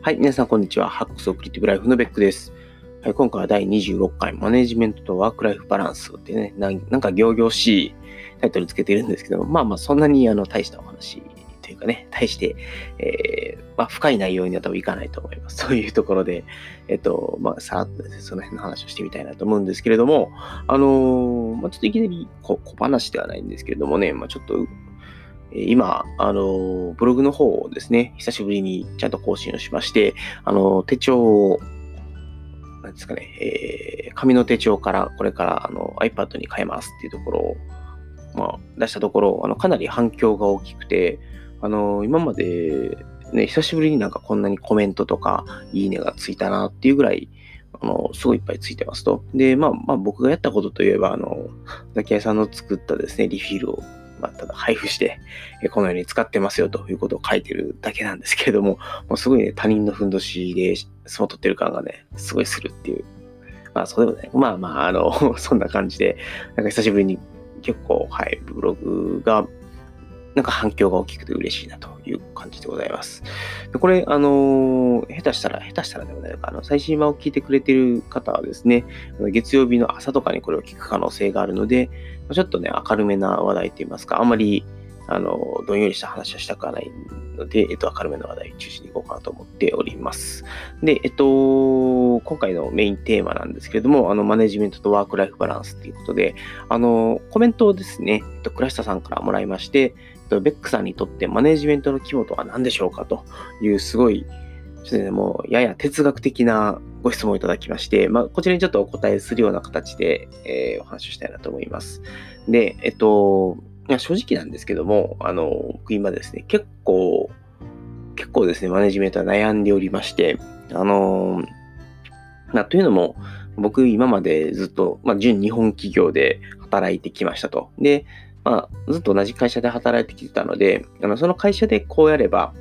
はい、皆さんこんにちは。ハックスオクリティブライフのベックです。はい、今回は第26回マネジメントとワークライフバランスってね、なんなんか行々しいタイトルつけてるんですけど、まあまあそんなにあの大したお話というかね、大して、えー、まあ、深い内容には多分いかないと思います。そういうところで、えっと、まあ、さらっとね、その辺の話をしてみたいなと思うんですけれども、あのー、まあ、ちょっといきなり小話ではないんですけれどもね、まあ、ちょっと今、あの、ブログの方をですね、久しぶりにちゃんと更新をしまして、あの、手帳を、なんですかね、えー、紙の手帳からこれからあの iPad に変えますっていうところを、まあ、出したところ、あの、かなり反響が大きくて、あの、今まで、ね、久しぶりになんかこんなにコメントとか、いいねがついたなっていうぐらい、あの、すごいいっぱいついてますと。で、まあ、まあ僕がやったことといえば、あの、ザキヤさんの作ったですね、リフィールをまあ、ただ配布して、このように使ってますよということを書いてるだけなんですけれども、もうすごいね、他人のふんどしで相撲取ってる感がね、すごいするっていう。まあ、そうでもね、まあまあ、あの、そんな感じで、なんか久しぶりに結構、はい、ブログがなんか反響が大きくて嬉しいなという感じでございます。でこれ、あのー、下手したら、下手したらでもないのか、あの、最新話を聞いてくれてる方はですね、月曜日の朝とかにこれを聞く可能性があるので、ちょっとね、明るめな話題といいますか、あんまり、あの、どんよりした話はしたくはないので、えっと、明るめな話題中心にいこうかなと思っております。で、えっと、今回のメインテーマなんですけれども、あの、マネジメントとワークライフバランスということで、あの、コメントをですね、えっと、倉下さんからもらいまして、ベックさんにとってマネジメントの肝とは何でしょうかというすごい、ちょっとね、もうやや哲学的なご質問をいただきまして、まあ、こちらにちょっとお答えするような形で、えー、お話をしたいなと思います。で、えっと、正直なんですけども、あの、僕今ですね、結構、結構ですね、マネジメントは悩んでおりまして、あの、なというのも、僕今までずっと、まあ、純日本企業で働いてきましたと。で、まあ、ずっと同じ会社で働いてきてたので、あのその会社でこうやれば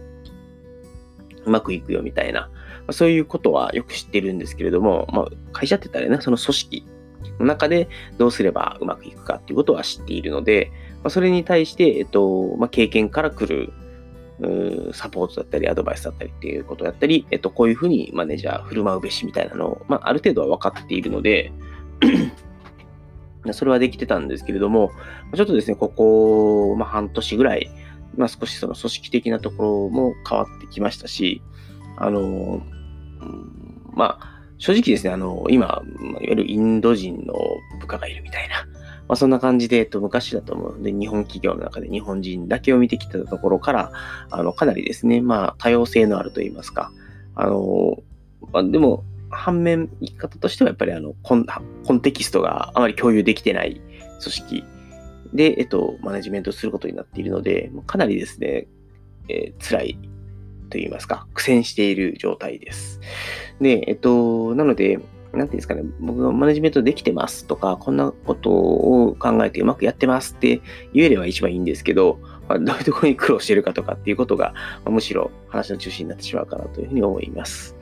うまくいくよみたいな、ま、そういうことはよく知ってるんですけれども、まあ、会社って言ったらね、その組織の中でどうすればうまくいくかっていうことは知っているので、まあ、それに対して、えっと、まあ、経験から来るサポートだったり、アドバイスだったりっていうことだったり、えっと、こういうふうにマネージャー振る舞うべしみたいなのを、まあ、ある程度は分かっているのでそれはできてたんですけれども、ちょっとですね、ここ、まあ、半年ぐらい、まあ、少しその組織的なところも変わってきましたし、あの、まあ、正直ですね、あの、今、いわゆるインド人の部下がいるみたいな、まあ、そんな感じで、えっと、昔だと思うので、日本企業の中で日本人だけを見てきたところから、あの、かなりですね、まあ、多様性のあると言いますか、あの、まあ、でも、反面、生き方としてはやっぱりあのコンコンテキストがあまり共有できてない組織で、えっと、マネジメントすることになっているので、かなりですね、えー、辛いと言いますか、苦戦している状態です。で、えっと、なので、なんていうんですかね、僕がマネジメントできてますとか、こんなことを考えてうまくやってますって言えれば一番いいんですけど、まあ、どういうところに苦労してるかとかっていうことが、まあ、むしろ話の中心になってしまうかなというふうに思います。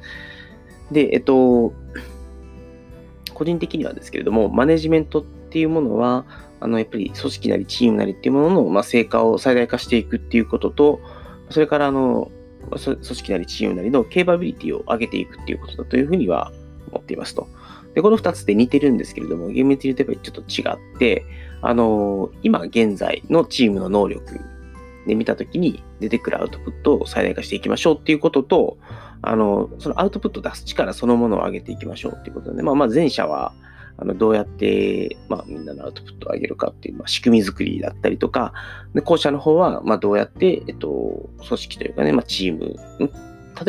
で、えっと、個人的にはですけれども、マネジメントっていうものは、あの、やっぱり組織なりチームなりっていうものの、まあ、成果を最大化していくっていうことと、それからあの、組織なりチームなりのケーパビリティを上げていくっていうことだというふうには思っていますと。で、この2つで似てるんですけれども、厳密に言うとやっぱりちょっと違って、あの、今現在のチームの能力で見たときに出てくるアウトプットを最大化していきましょうっていうことと、あの、そのアウトプット出す力そのものを上げていきましょうっていうことで、ねまあ、まあ前者は、あのどうやって、まあ、みんなのアウトプットを上げるかっていう、まあ、仕組み作りだったりとか、で後者の方は、まあ、どうやって、えっと、組織というかね、まあ、チーム、例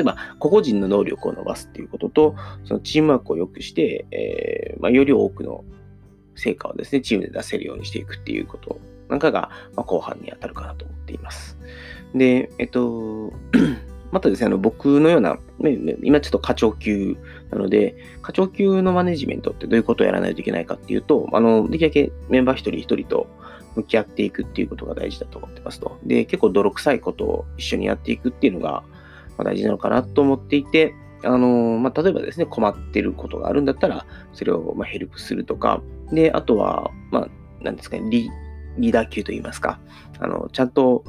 えば、個々人の能力を伸ばすっていうことと、そのチームワークを良くして、えーまあ、より多くの成果をですね、チームで出せるようにしていくっていうことなんかが、まあ、後半に当たるかなと思っています。で、えっと、またですね、あの僕のような、今ちょっと課長級なので、課長級のマネジメントってどういうことをやらないといけないかっていうと、あの、できるだけメンバー一人一人と向き合っていくっていうことが大事だと思ってますと。で、結構泥臭いことを一緒にやっていくっていうのが大事なのかなと思っていて、あの、まあ、例えばですね、困ってることがあるんだったら、それをまヘルプするとか、で、あとは、まあ、なんですかね、リリーダー級といいますか、あの、ちゃんと、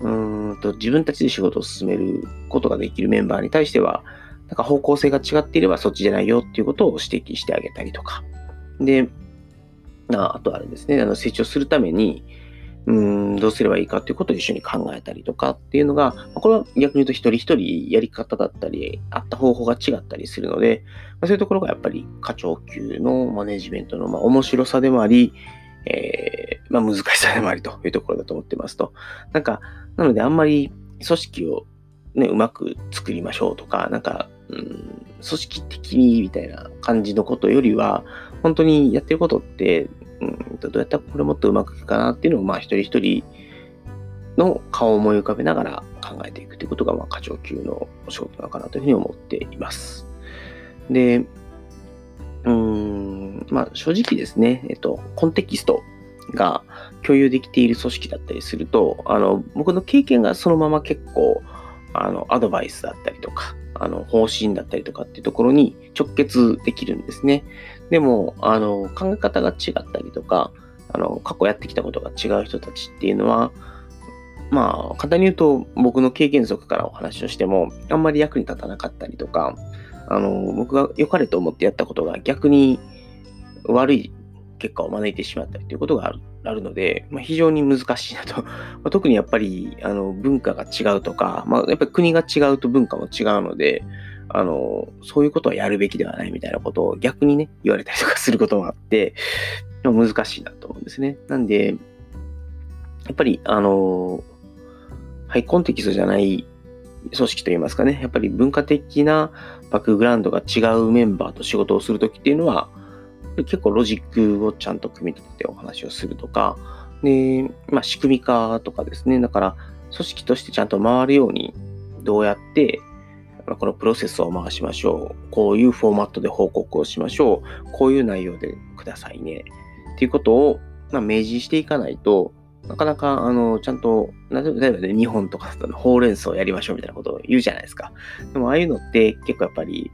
うんと自分たちで仕事を進めることができるメンバーに対しては、なんか方向性が違っていればそっちじゃないよっていうことを指摘してあげたりとか。で、ああとあれですね、あの成長するために、うん、どうすればいいかっていうことを一緒に考えたりとかっていうのが、これは逆に言うと一人一人やり方だったり、あった方法が違ったりするので、そういうところがやっぱり課長級のマネジメントのま面白さでもあり、えー、まあ、難しさでもありというところだと思ってますと。なんか、なのであんまり組織をね、うまく作りましょうとか、なんか、うん、組織的にみたいな感じのことよりは、本当にやってることって、うん、どうやったらこれもっとうまくいくかなっていうのを、まあ、一人一人の顔を思い浮かべながら考えていくということが、まあ、課長級のお仕事なのかなというふうに思っています。で、うん、まあ、正直ですね、えっと、コンテキストが共有できている組織だったりすると、あの、僕の経験がそのまま結構、あの、アドバイスだったりとか、あの、方針だったりとかっていうところに直結できるんですね。でも、あの、考え方が違ったりとか、あの、過去やってきたことが違う人たちっていうのは、まあ、簡単に言うと、僕の経験則からお話をしても、あんまり役に立たなかったりとか、あの、僕が良かれと思ってやったことが逆に悪い結果を招いてしまったりということがあるので、まあ、非常に難しいなと。まあ、特にやっぱりあの文化が違うとか、まあ、やっぱり国が違うと文化も違うので、あの、そういうことはやるべきではないみたいなことを逆にね、言われたりとかすることもあって、でも難しいなと思うんですね。なんで、やっぱり、あの、ハイコンテキストじゃない組織といいますかね、やっぱり文化的なバックグラウンドが違うメンバーと仕事をするときっていうのは、結構ロジックをちゃんと組み立ててお話をするとか、で、まあ、仕組み化とかですね。だから、組織としてちゃんと回るように、どうやって、このプロセスを回しましょう。こういうフォーマットで報告をしましょう。こういう内容でくださいね。っていうことを、まあ、明示していかないと、なかなか、あの、ちゃんと、例えばね、日本とかだとほうれん草やりましょうみたいなことを言うじゃないですか。でも、ああいうのって結構やっぱり、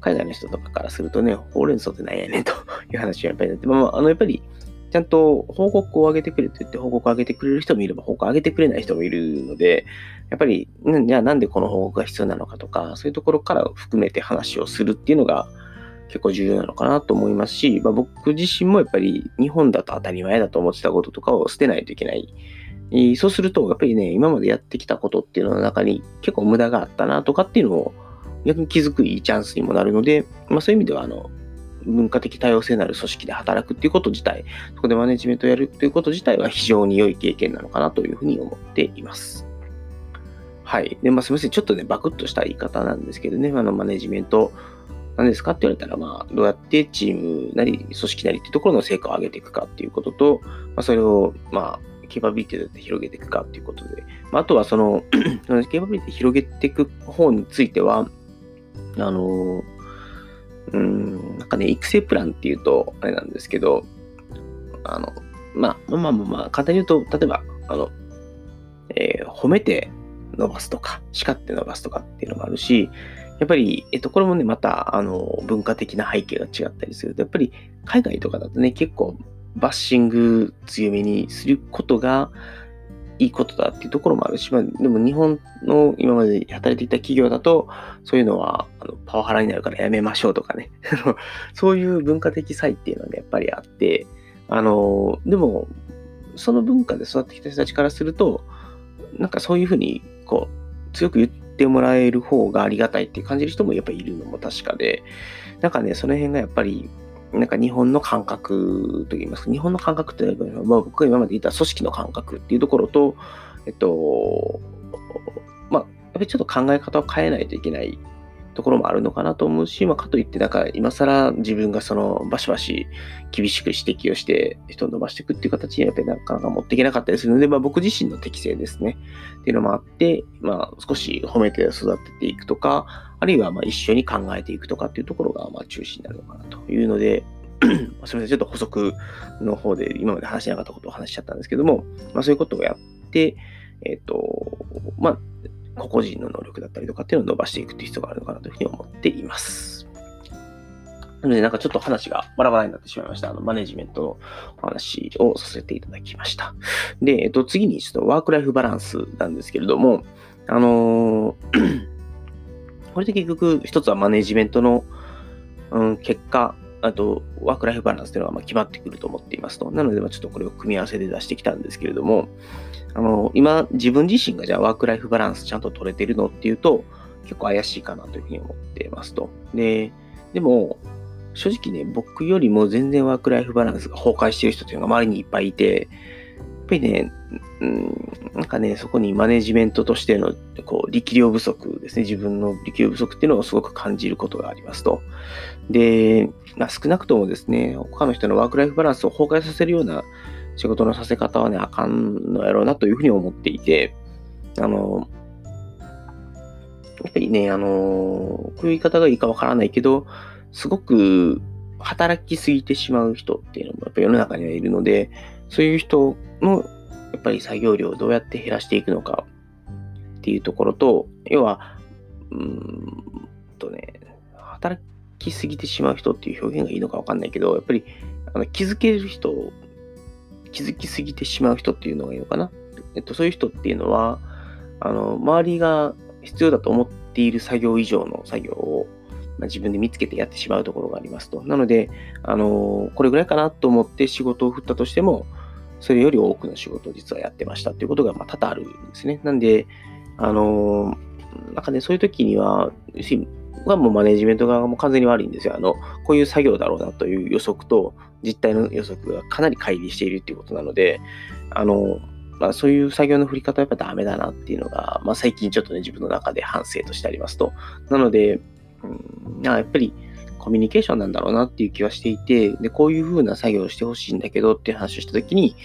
海外の人とかからするとね、ほうれん草って何やねんという話はやっぱりなって、まあ、あの、やっぱり、ちゃんと報告を上げてくれと言って報告を上げてくれる人もいれば報告を上げてくれない人もいるので、やっぱり、じゃあなんでこの報告が必要なのかとか、そういうところから含めて話をするっていうのが結構重要なのかなと思いますし、まあ、僕自身もやっぱり日本だと当たり前だと思ってたこととかを捨てないといけない。そうすると、やっぱりね、今までやってきたことっていうのの中に結構無駄があったなとかっていうのを逆に気づくいいチャンスにもなるので、まあ、そういう意味では、あの、文化的多様性のある組織で働くっていうこと自体、そこでマネジメントをやるということ自体は非常に良い経験なのかなというふうに思っています。はい。で、まあ、すみません。ちょっとね、バクッとした言い方なんですけどね、あの、マネジメント、何ですかって言われたら、まあ、どうやってチームなり、組織なりっていうところの成果を上げていくかっていうことと、まあ、それを、まあ、ケーパビリティで広げていくかっていうことで、まあ、あとはその、ケーパビリティ広げていく方については、あの、うん、なんかね、育成プランっていうと、あれなんですけど、あの、まあ、まあまあまあ、簡単に言うと、例えば、あの、えー、褒めて伸ばすとか、叱って伸ばすとかっていうのがあるし、やっぱり、えっと、これもね、また、あの、文化的な背景が違ったりすると、やっぱり、海外とかだとね、結構、バッシング強めにすることが、いいことだっていうところもあるし、まあ、でも日本の今まで働いていた企業だと、そういうのはあのパワハラになるからやめましょうとかね。そういう文化的差異っていうのはね、やっぱりあって、あの、でも、その文化で育ってきた人たちからすると、なんかそういうふうに、こう、強く言ってもらえる方がありがたいって感じる人もやっぱりいるのも確かで、なんかね、その辺がやっぱり、なんか日本の感覚といいますか、日本の感覚って、まあ、僕が今まで言った組織の感覚っていうところと、えっと、まあ、やっぱりちょっと考え方を変えないといけないところもあるのかなと思うし、まあ、かといって、なんか今更自分がそのバシバシ厳しく指摘をして人を伸ばしていくっていう形にやっぱりなかなか持っていけなかったりするので、まあ、僕自身の適性ですね。っていうのもあって、まあ、少し褒めて育てていくとか、あるいはま一緒に考えていくとかっていうところがま中心になるのかなというので、すみません、ちょっと補足の方で今まで話しなかったことを話しちゃったんですけども、まあ、そういうことをやって、えっ、ー、と、まあ、個々人の能力だったりとかっていうのを伸ばしていくっていう必要があるのかなというふうに思っています。なので、なんかちょっと話がバラバラになってしまいました。あの、マネジメントの話をさせていただきました。で、えっと、次にちょっとワークライフバランスなんですけれども、あのーこれで結局、一つはマネジメントの、うん、結果、あと、ワークライフバランスというのがま決まってくると思っていますと。なので、ちょっとこれを組み合わせで出してきたんですけれども、あの、今、自分自身がじゃあワークライフバランスちゃんと取れてるのっていうと、結構怪しいかなというふうに思っていますと。で、でも、正直ね、僕よりも全然ワークライフバランスが崩壊してる人っていうのが周りにいっぱいいて、やっぱりね、うん、なんかね、そこにマネジメントとしてのこう力量不足ですね、自分の力量不足っていうのをすごく感じることがありますと。で、まあ、少なくともですね、他の人のワークライフバランスを崩壊させるような仕事のさせ方はね、あかんのやろうなというふうに思っていて、あの、やっぱりね、あの、こういう言い方がいいかわからないけど、すごく働きすぎてしまう人っていうのもやっぱ世の中にはいるので、そういう人のやっぱり作業量をどうやって減らしていくのかっていうところと、要は、うんとね、働きすぎてしまう人っていう表現がいいのかわかんないけど、やっぱりあの気づける人、気づきすぎてしまう人っていうのがいいのかな。えっと、そういう人っていうのは、あの、周りが必要だと思っている作業以上の作業を、まあ、自分で見つけてやってしまうところがありますと。なので、あの、これぐらいかなと思って仕事を振ったとしても、それより多くの仕事を実はやってましたっていうことが、まあ、多々あるんですね。なんで、あのなんかね、そういう時には、はもうマネジメント側も完全に悪いんですよ。あの、こういう作業だろうなという予測と実態の予測がかなり乖離しているっていうことなので、あの、まあ、そういう作業の振り方はやっぱダメだなっていうのが、まあ、最近ちょっとね、自分の中で反省としてありますと。なので、うん、やっぱりコミュニケーションなんだろうなっていう気はしていて、で、こういう風な作業をしてほしいんだけどっていう話をしたときに、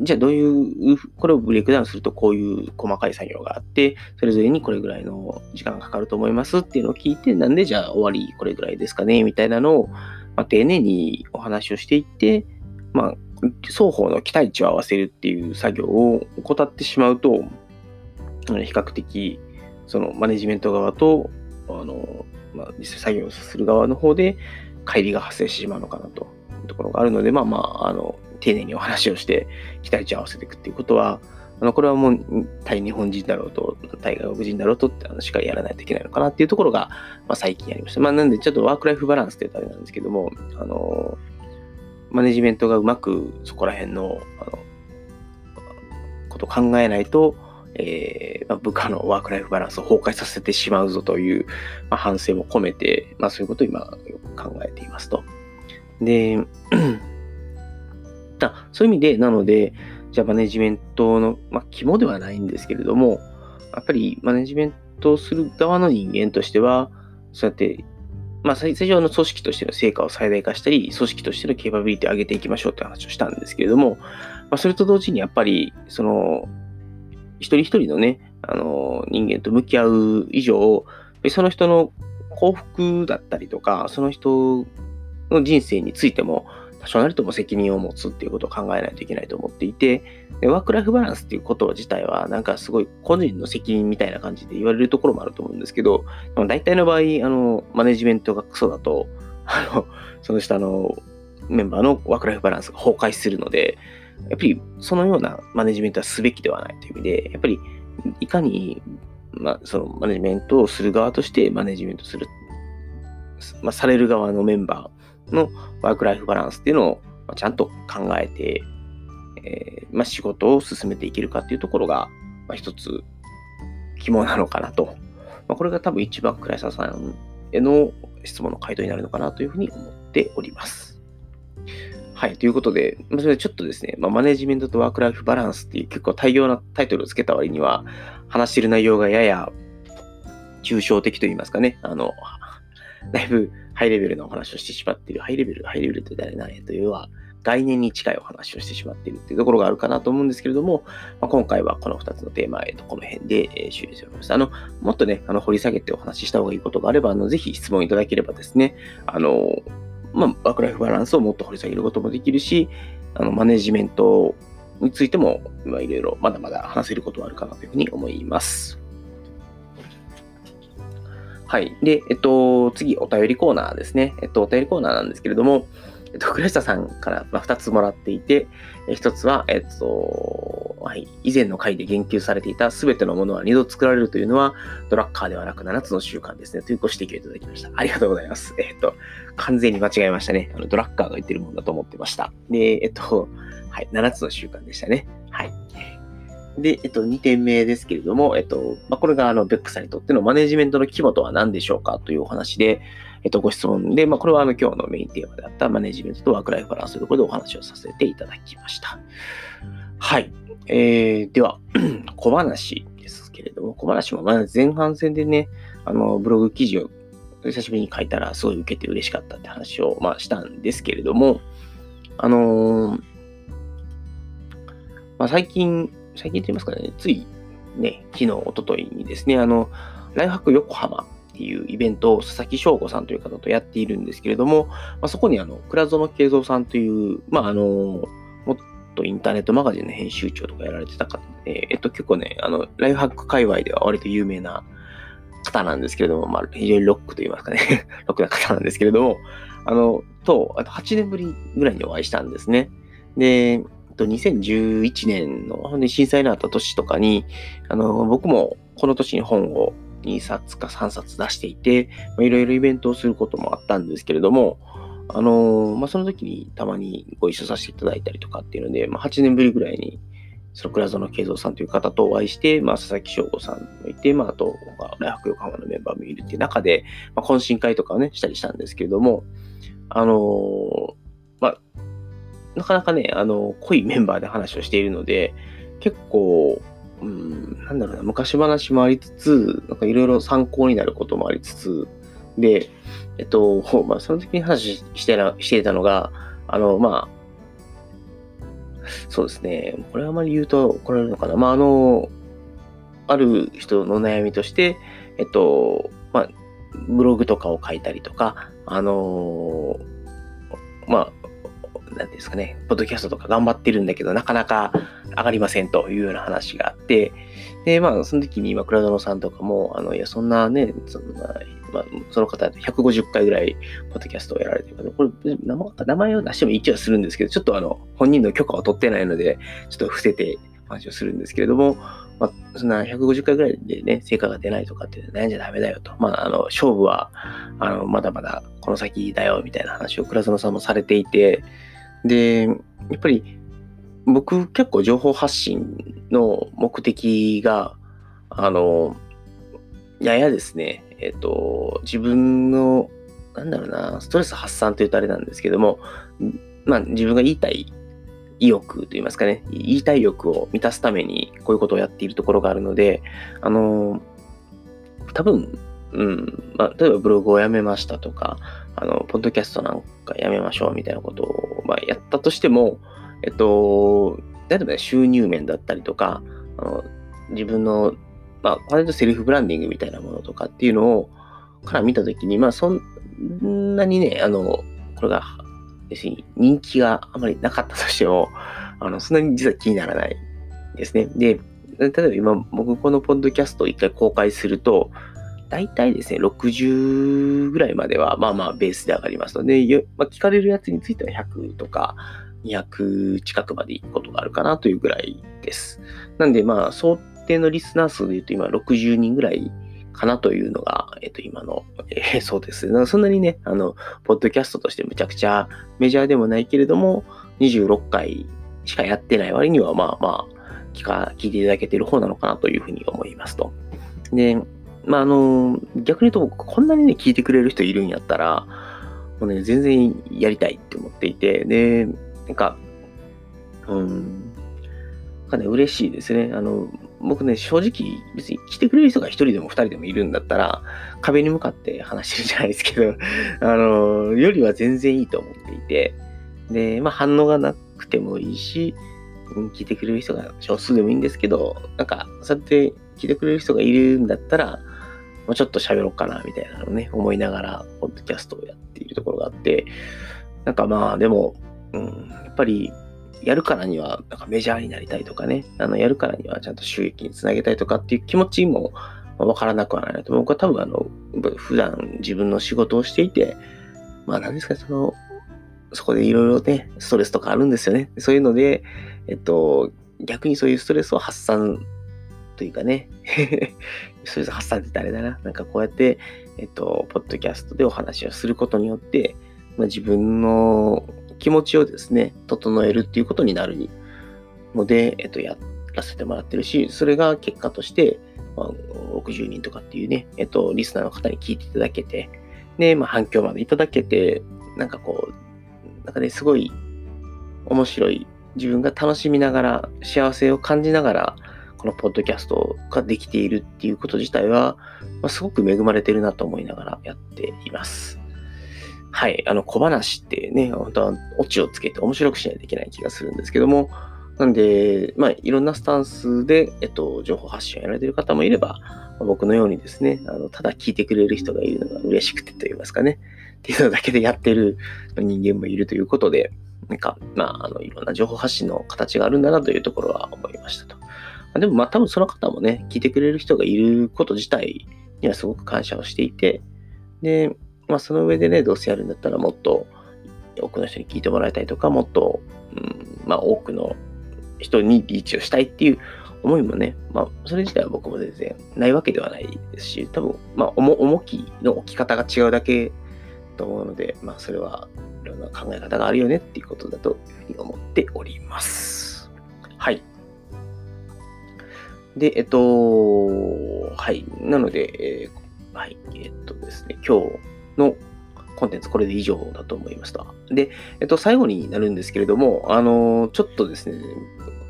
じゃあどういう、これをブレイクダウンするとこういう細かい作業があって、それぞれにこれぐらいの時間がかかると思いますっていうのを聞いて、なんでじゃあ終わりこれぐらいですかねみたいなのを、まあ、丁寧にお話をしていって、まあ、双方の期待値を合わせるっていう作業を怠ってしまうと、比較的、そのマネジメント側と、あの、まあ、実際作業する側の方で、乖離が発生してしまうのかなというところがあるので、まあまあ、あの、丁寧にお話をして期待値を合わせていくっていうことは、あの、これはもう対日本人だろうと、対外国人だろうとってあのしっかりやらないといけないのかなっていうところが、まあ、最近ありました。まあ、なんでちょっとワークライフバランスって言ったらあれなんですけども、あの、マネジメントがうまくそこら辺の、あの、ことを考えないと、えーまあ、部下のワークライフバランスを崩壊させてしまうぞという、まあ、反省も込めて、まあ、そういうことを今よく考えていますと。で、あそういう意味で、なので、じゃあマネジメントの、まあ、肝ではないんですけれども、やっぱりマネジメントをする側の人間としては、そうやってまあ、最初の組織としての成果を最大化したり、組織としてのケーパビリティを上げていきましょうって話をしたんですけれども、まあ、それと同時にやっぱり、その、一人一人のね、あの、人間と向き合う以上、その人の幸福だったりとか、その人の人生についても、多少なりとも責任を持つっていうことを考えないといけないと思っていて、ワークライフバランスっていうこと自体は、なんかすごい個人の責任みたいな感じで言われるところもあると思うんですけど、大体の場合、あの、マネジメントがクソだと、あの、その下のメンバーのワークライフバランスが崩壊するので、やっぱりそのようなマネジメントはすべきではないという意味で、やっぱりいかに、まあ、そのマネジメントをする側としてマネジメントする、まあ、される側のメンバーのワークライフバランスっていうのをちゃんと考えて、えー、まあ、仕事を進めていけるかっていうところが、まあ、一つ肝なのかなと。ま、これが多分一番倉井さんへの質問の回答になるのかなというふうに思っております。はい。ということで、まあ、それちょっとですね、まあ、マネジメントとワークライフバランスっていう結構大量なタイトルをつけた割には、話してる内容がやや抽象的と言いますかね。あの、だいぶハイレベルなお話をしてしまっている。ハイレベル、ハイレベルって誰なんやというは、概念に近いお話をしてしまっているっていうところがあるかなと思うんですけれども、まあ、今回はこの2つのテーマへとこの辺で、終了しております。あの、もっとね、あの、掘り下げてお話しした方がいいことがあれば、あの、ぜひ質問いただければですね、あの、まあ、ワークライフバランスをもっと掘り下げることもできるし、あの、マネジメントについても、いろいろまだまだ話せることはあるかなというふうに思います。はい。で、えっと、次、お便りコーナーですね。えっと、お便りコーナーなんですけれども、えっと、倉下さんから、まあ、2つもらっていて、え1つは、えっと、はい、以前の回で言及されていた全てのものは2度作られるというのは、ドラッカーではなく7つの習慣ですね。というご指摘をいただきました。ありがとうございます。えっと、完全に間違えましたね。あのドラッカーが言ってるもんだと思ってました。で、えっと、はい、7つの習慣でしたね。はい。で、えっと、2点目ですけれども、えっと、まあ、これが、あの、ベックさんにとってのマネジメントの規模とは何でしょうかというお話で、えっと、ご質問で、まあ、これは、あの、今日のメインテーマであったマネジメントとワークライフバランスというころでお話をさせていただきました。はい。えー、では、小話ですけれども、小話も、まあ、前半戦でね、あの、ブログ記事を久しぶりに書いたら、すごい受けて嬉しかったって話を、まあ、したんですけれども、あのー、まあ、最近、最近と言いますかね、ついね、昨日、一昨日にですね、あの、ライフハック横浜っていうイベントを佐々木翔吾さんという方とやっているんですけれども、まあ、そこにあの、倉園慶三さんという、まあ、あの、もっとインターネットマガジンの編集長とかやられてた方で、えっと、結構ね、あの、ライフハック界隈では割と有名な方なんですけれども、まあ、非常にロックと言いますかね ロックな方なんですけれども、あの、と、あと8年ぶりぐらいにお会いしたんですね。で、と、2011年の震災のあった年とかに、あの、僕もこの年に本を2冊か3冊出していて、いろいろイベントをすることもあったんですけれども、あのまあ、その時にたまにご一緒させていただいたりとかっていうので、まあ、8年ぶりぐらいに、その倉園慶三さんという方とお会いして、まあ、佐々木翔吾さんもいて、まあ、あと、ライフ横浜のメンバーもいるっていう中で、まあ、懇親会とかをね、したりしたんですけれども、あのまあ、なかなかね、あの、濃いメンバーで話をしているので、結構、うん、なんだろうな、昔話もありつつ、なんかいろいろ参考になることもありつつ、で、えっと、まあ、その時に話してなしていたのが、あの、まあ、そうですね、これはあまり言うと怒られるのかな。まあ、あの、ある人の悩みとして、えっと、まあ、ブログとかを書いたりとか、あのまあ、なんですかね、ポッドキャストとか頑張ってるんだけど、なかなか上がりませんというような話があって、で、まあ、その時に、今、倉園さんとかも、あの、いや、そんなね、そんな、まあ、その方、150回ぐらい、ポッドキャストをやられてるこれ、名前を出しても一応するんですけど、ちょっとあの、本人の許可を取ってないので、ちょっと伏せて話をするんですけれども、まあ、そんな150回ぐらいでね、成果が出ないとかって悩んじゃダメだよと。まあ、あの、勝負は、あの、まだまだこの先だよ、みたいな話を倉園さんもされていて、で、やっぱり僕結構情報発信の目的が、あの、ややですね、えっ、と、自分の、なんだろうな、ストレス発散というとあれなんですけども、まあ自分が言いたい意欲と言いますかね、言いたい欲を満たすためにこういうことをやっているところがあるので、あの、多分、うん、まあ、例えばブログをやめましたとか、あの、ポッドキャストなんかやめましょうみたいなことを、まあ、やったとしても、えっと、例えば、収入面だったりとか、あの自分の、まあ、割とセルフブランディングみたいなものとかっていうのを、から見たときに、まあ、そんなにね、あの、これが、要するに人気があまりなかったとしても、あの、そんなに実は気にならないですね。で、例えば今、僕このポッドキャストを一回公開すると、大体ですね、60ぐらいまでは、まあまあベースで上がりますので、まあ、聞かれるやつについては100とか200近くまで行くことがあるかなというぐらいです。なんでまあ、想定のリスナー数で言うと今60人ぐらいかなというのが、えっと、今の、えー、そうです。そんなにね、あの、ポッドキャストとしてむちゃくちゃメジャーでもないけれども、26回しかやってない割には、まあまあ、聞か、聞いていただけてる方なのかなというふうに思いますと。で、まあ、あの、逆に言うと、こんなにね、聞いてくれる人いるんやったら、もうね、全然やりたいって思っていて、で、なんか、うん、なんかね、嬉しいですね。あの、僕ね、正直、別に来てくれる人が一人でも二人でもいるんだったら、壁に向かって話してるじゃないですけど、あの、よりは全然いいと思っていて、で、まあ反応がなくてもいいし、聞いてくれる人が少数でもいいんですけど、なんか、そうやって聞いてくれる人がいるんだったら、もうちょっと喋ろうかな、みたいなのをね、思いながら、ポッドキャストをやっているところがあって、なんかまあ、でも、うん、やっぱり、やるからには、なんかメジャーになりたいとかね、あの、やるからにはちゃんと収益につなげたいとかっていう気持ちもわからなくはないなと。僕は多分あの、普段自分の仕事をしていて、まあ何ですか、その、そこでいろいろね、ストレスとかあるんですよね。そういうので、えっと、逆にそういうストレスを発散というかね、ストレス発散って言ったらあれだな。なんかこうやって、えっと、ポッドキャストでお話をすることによって、まあ、自分の気持ちをですね、整えるっていうことになるので、えっと、やらせてもらってるし、それが結果として、まあ、60人とかっていうね、えっと、リスナーの方に聞いていただけて、で、まあ、反響までいただけて、なんかこう、なんかね、すごい面白い、自分が楽しみながら、幸せを感じながら、このポッドキャストができているっていうこと自体は、まあ、すごく恵まれてるなと思いながらやっています。はい。あの、小話ってね、本当はオチをつけて面白くしないといけない気がするんですけども、なんで、まあ、いろんなスタンスで、えっと、情報発信をやられている方もいれば、僕のようにですね、あの、ただ聞いてくれる人がいるのが嬉しくてと言いますかね、っていうのだけでやってる人間もいるということで、なんか、まあ、あの、いろんな情報発信の形があるんだなというところは思いましたと。でも、まあ、多分その方もね、聞いてくれる人がいること自体にはすごく感謝をしていて、で、まあ、その上でね、どうせやるんだったらもっと多くの人に聞いてもらいたいとか、もっと、うん、まあ、多くの人にリーチをしたいっていう思いもね、まあ、それ自体は僕も全然ないわけではないですし、多分、まあ、重きの置き方が違うだけと思うので、まあ、それはいろんな考え方があるよねっていうことだというふうに思っております。はい。で、えっと、はい。なので、えー、はい。えっとですね、今日のコンテンツこれで以上だと思いました。で、えっと、最後になるんですけれども、あの、ちょっとですね、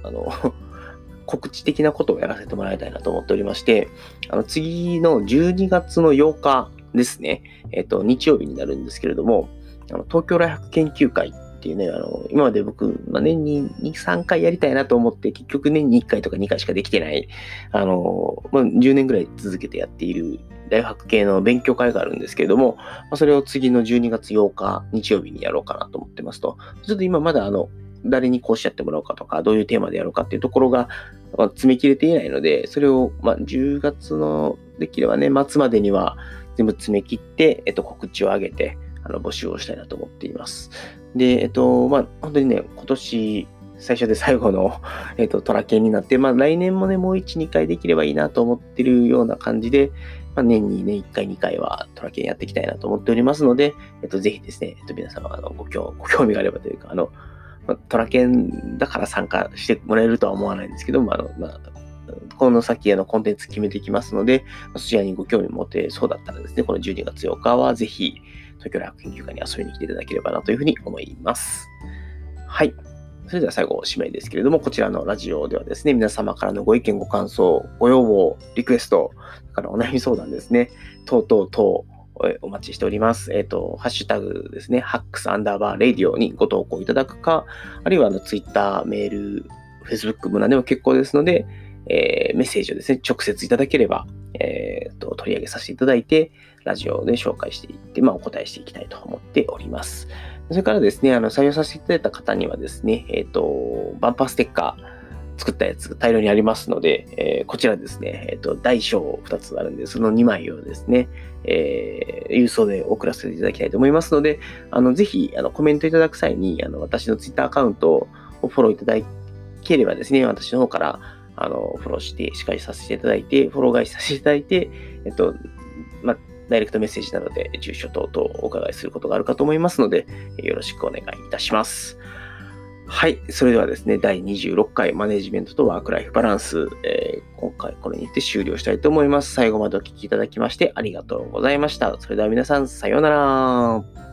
あの、告知的なことをやらせてもらいたいなと思っておりまして、あの、次の12月の8日ですね、えっと、日曜日になるんですけれども、あの東京来博研究会っていうね、あの、今まで僕、まあ、年に2、3回やりたいなと思って、結局年に1回とか2回しかできてない、あの、まあ、10年ぐらい続けてやっている大学系の勉強会があるんですけれども、まあ、それを次の12月8日、日曜日にやろうかなと思ってますと。ちょっと今まだあの、誰に講師やってもらおうかとか、どういうテーマでやろうかっていうところが、まあ、詰め切れていないので、それを、まあ、10月の、できればね、末までには全部詰め切って、えっと、告知を上げて、あの、募集をしたいなと思っています。で、えっと、まあ、本当にね、今年、最初で最後の、えっと、トラケンになって、まあ、来年もね、もう1、2回できればいいなと思ってるような感じで、まあ、年にね、1回、2回はトラケンやっていきたいなと思っておりますので、えっと、ぜひですね、えっと、皆様、あの、ご興ご興味があればというか、あの、トラケンだから参加してもらえるとは思わないんですけども、あの、まあ、この先へのコンテンツ決めていきますので、そちらにご興味持てそうだったらですね、この12月8日はぜひ、東京大学研究会に遊びに来ていただければなというふうに思います。はい。それでは最後、おしまいですけれども、こちらのラジオではですね、皆様からのご意見、ご感想、ご要望、リクエスト、それからお悩み相談ですね、等々等、お待ちしております。えっ、ー、と、ハッシュタグですね、ハックスアンダーバーレディオにご投稿いただくか、あるいはあのツイッター、メール、フェイスブック、も何でも結構ですので、えー、メッセージをですね、直接いただければ、えーと、取り上げさせていただいて、ラジオで紹介していって、まあ、お答えしていきたいと思っております。それからですね、あの採用させていただいた方にはですね、えっ、ー、と、バンパーステッカー、作ったやつ大量にありますので、えー、こちらですね、えっ、ー、と、大小2つあるんで、その2枚をですね、えー、郵送で送らせていただきたいと思いますので、あの、ぜひ、あの、コメントいただく際に、あの、私のツイッターアカウントをフォローいただければですね、私の方から、あの、フォローして、しっかりさせていただいて、フォロー返しさせていただいて、えっと、ダイレクトメッセージなどで住所等々お伺いすることがあるかと思いますので、よろしくお願いいたします。はい。それではですね、第26回マネジメントとワークライフバランス、えー、今回これにて終了したいと思います。最後までお聴きいただきましてありがとうございました。それでは皆さん、さようなら。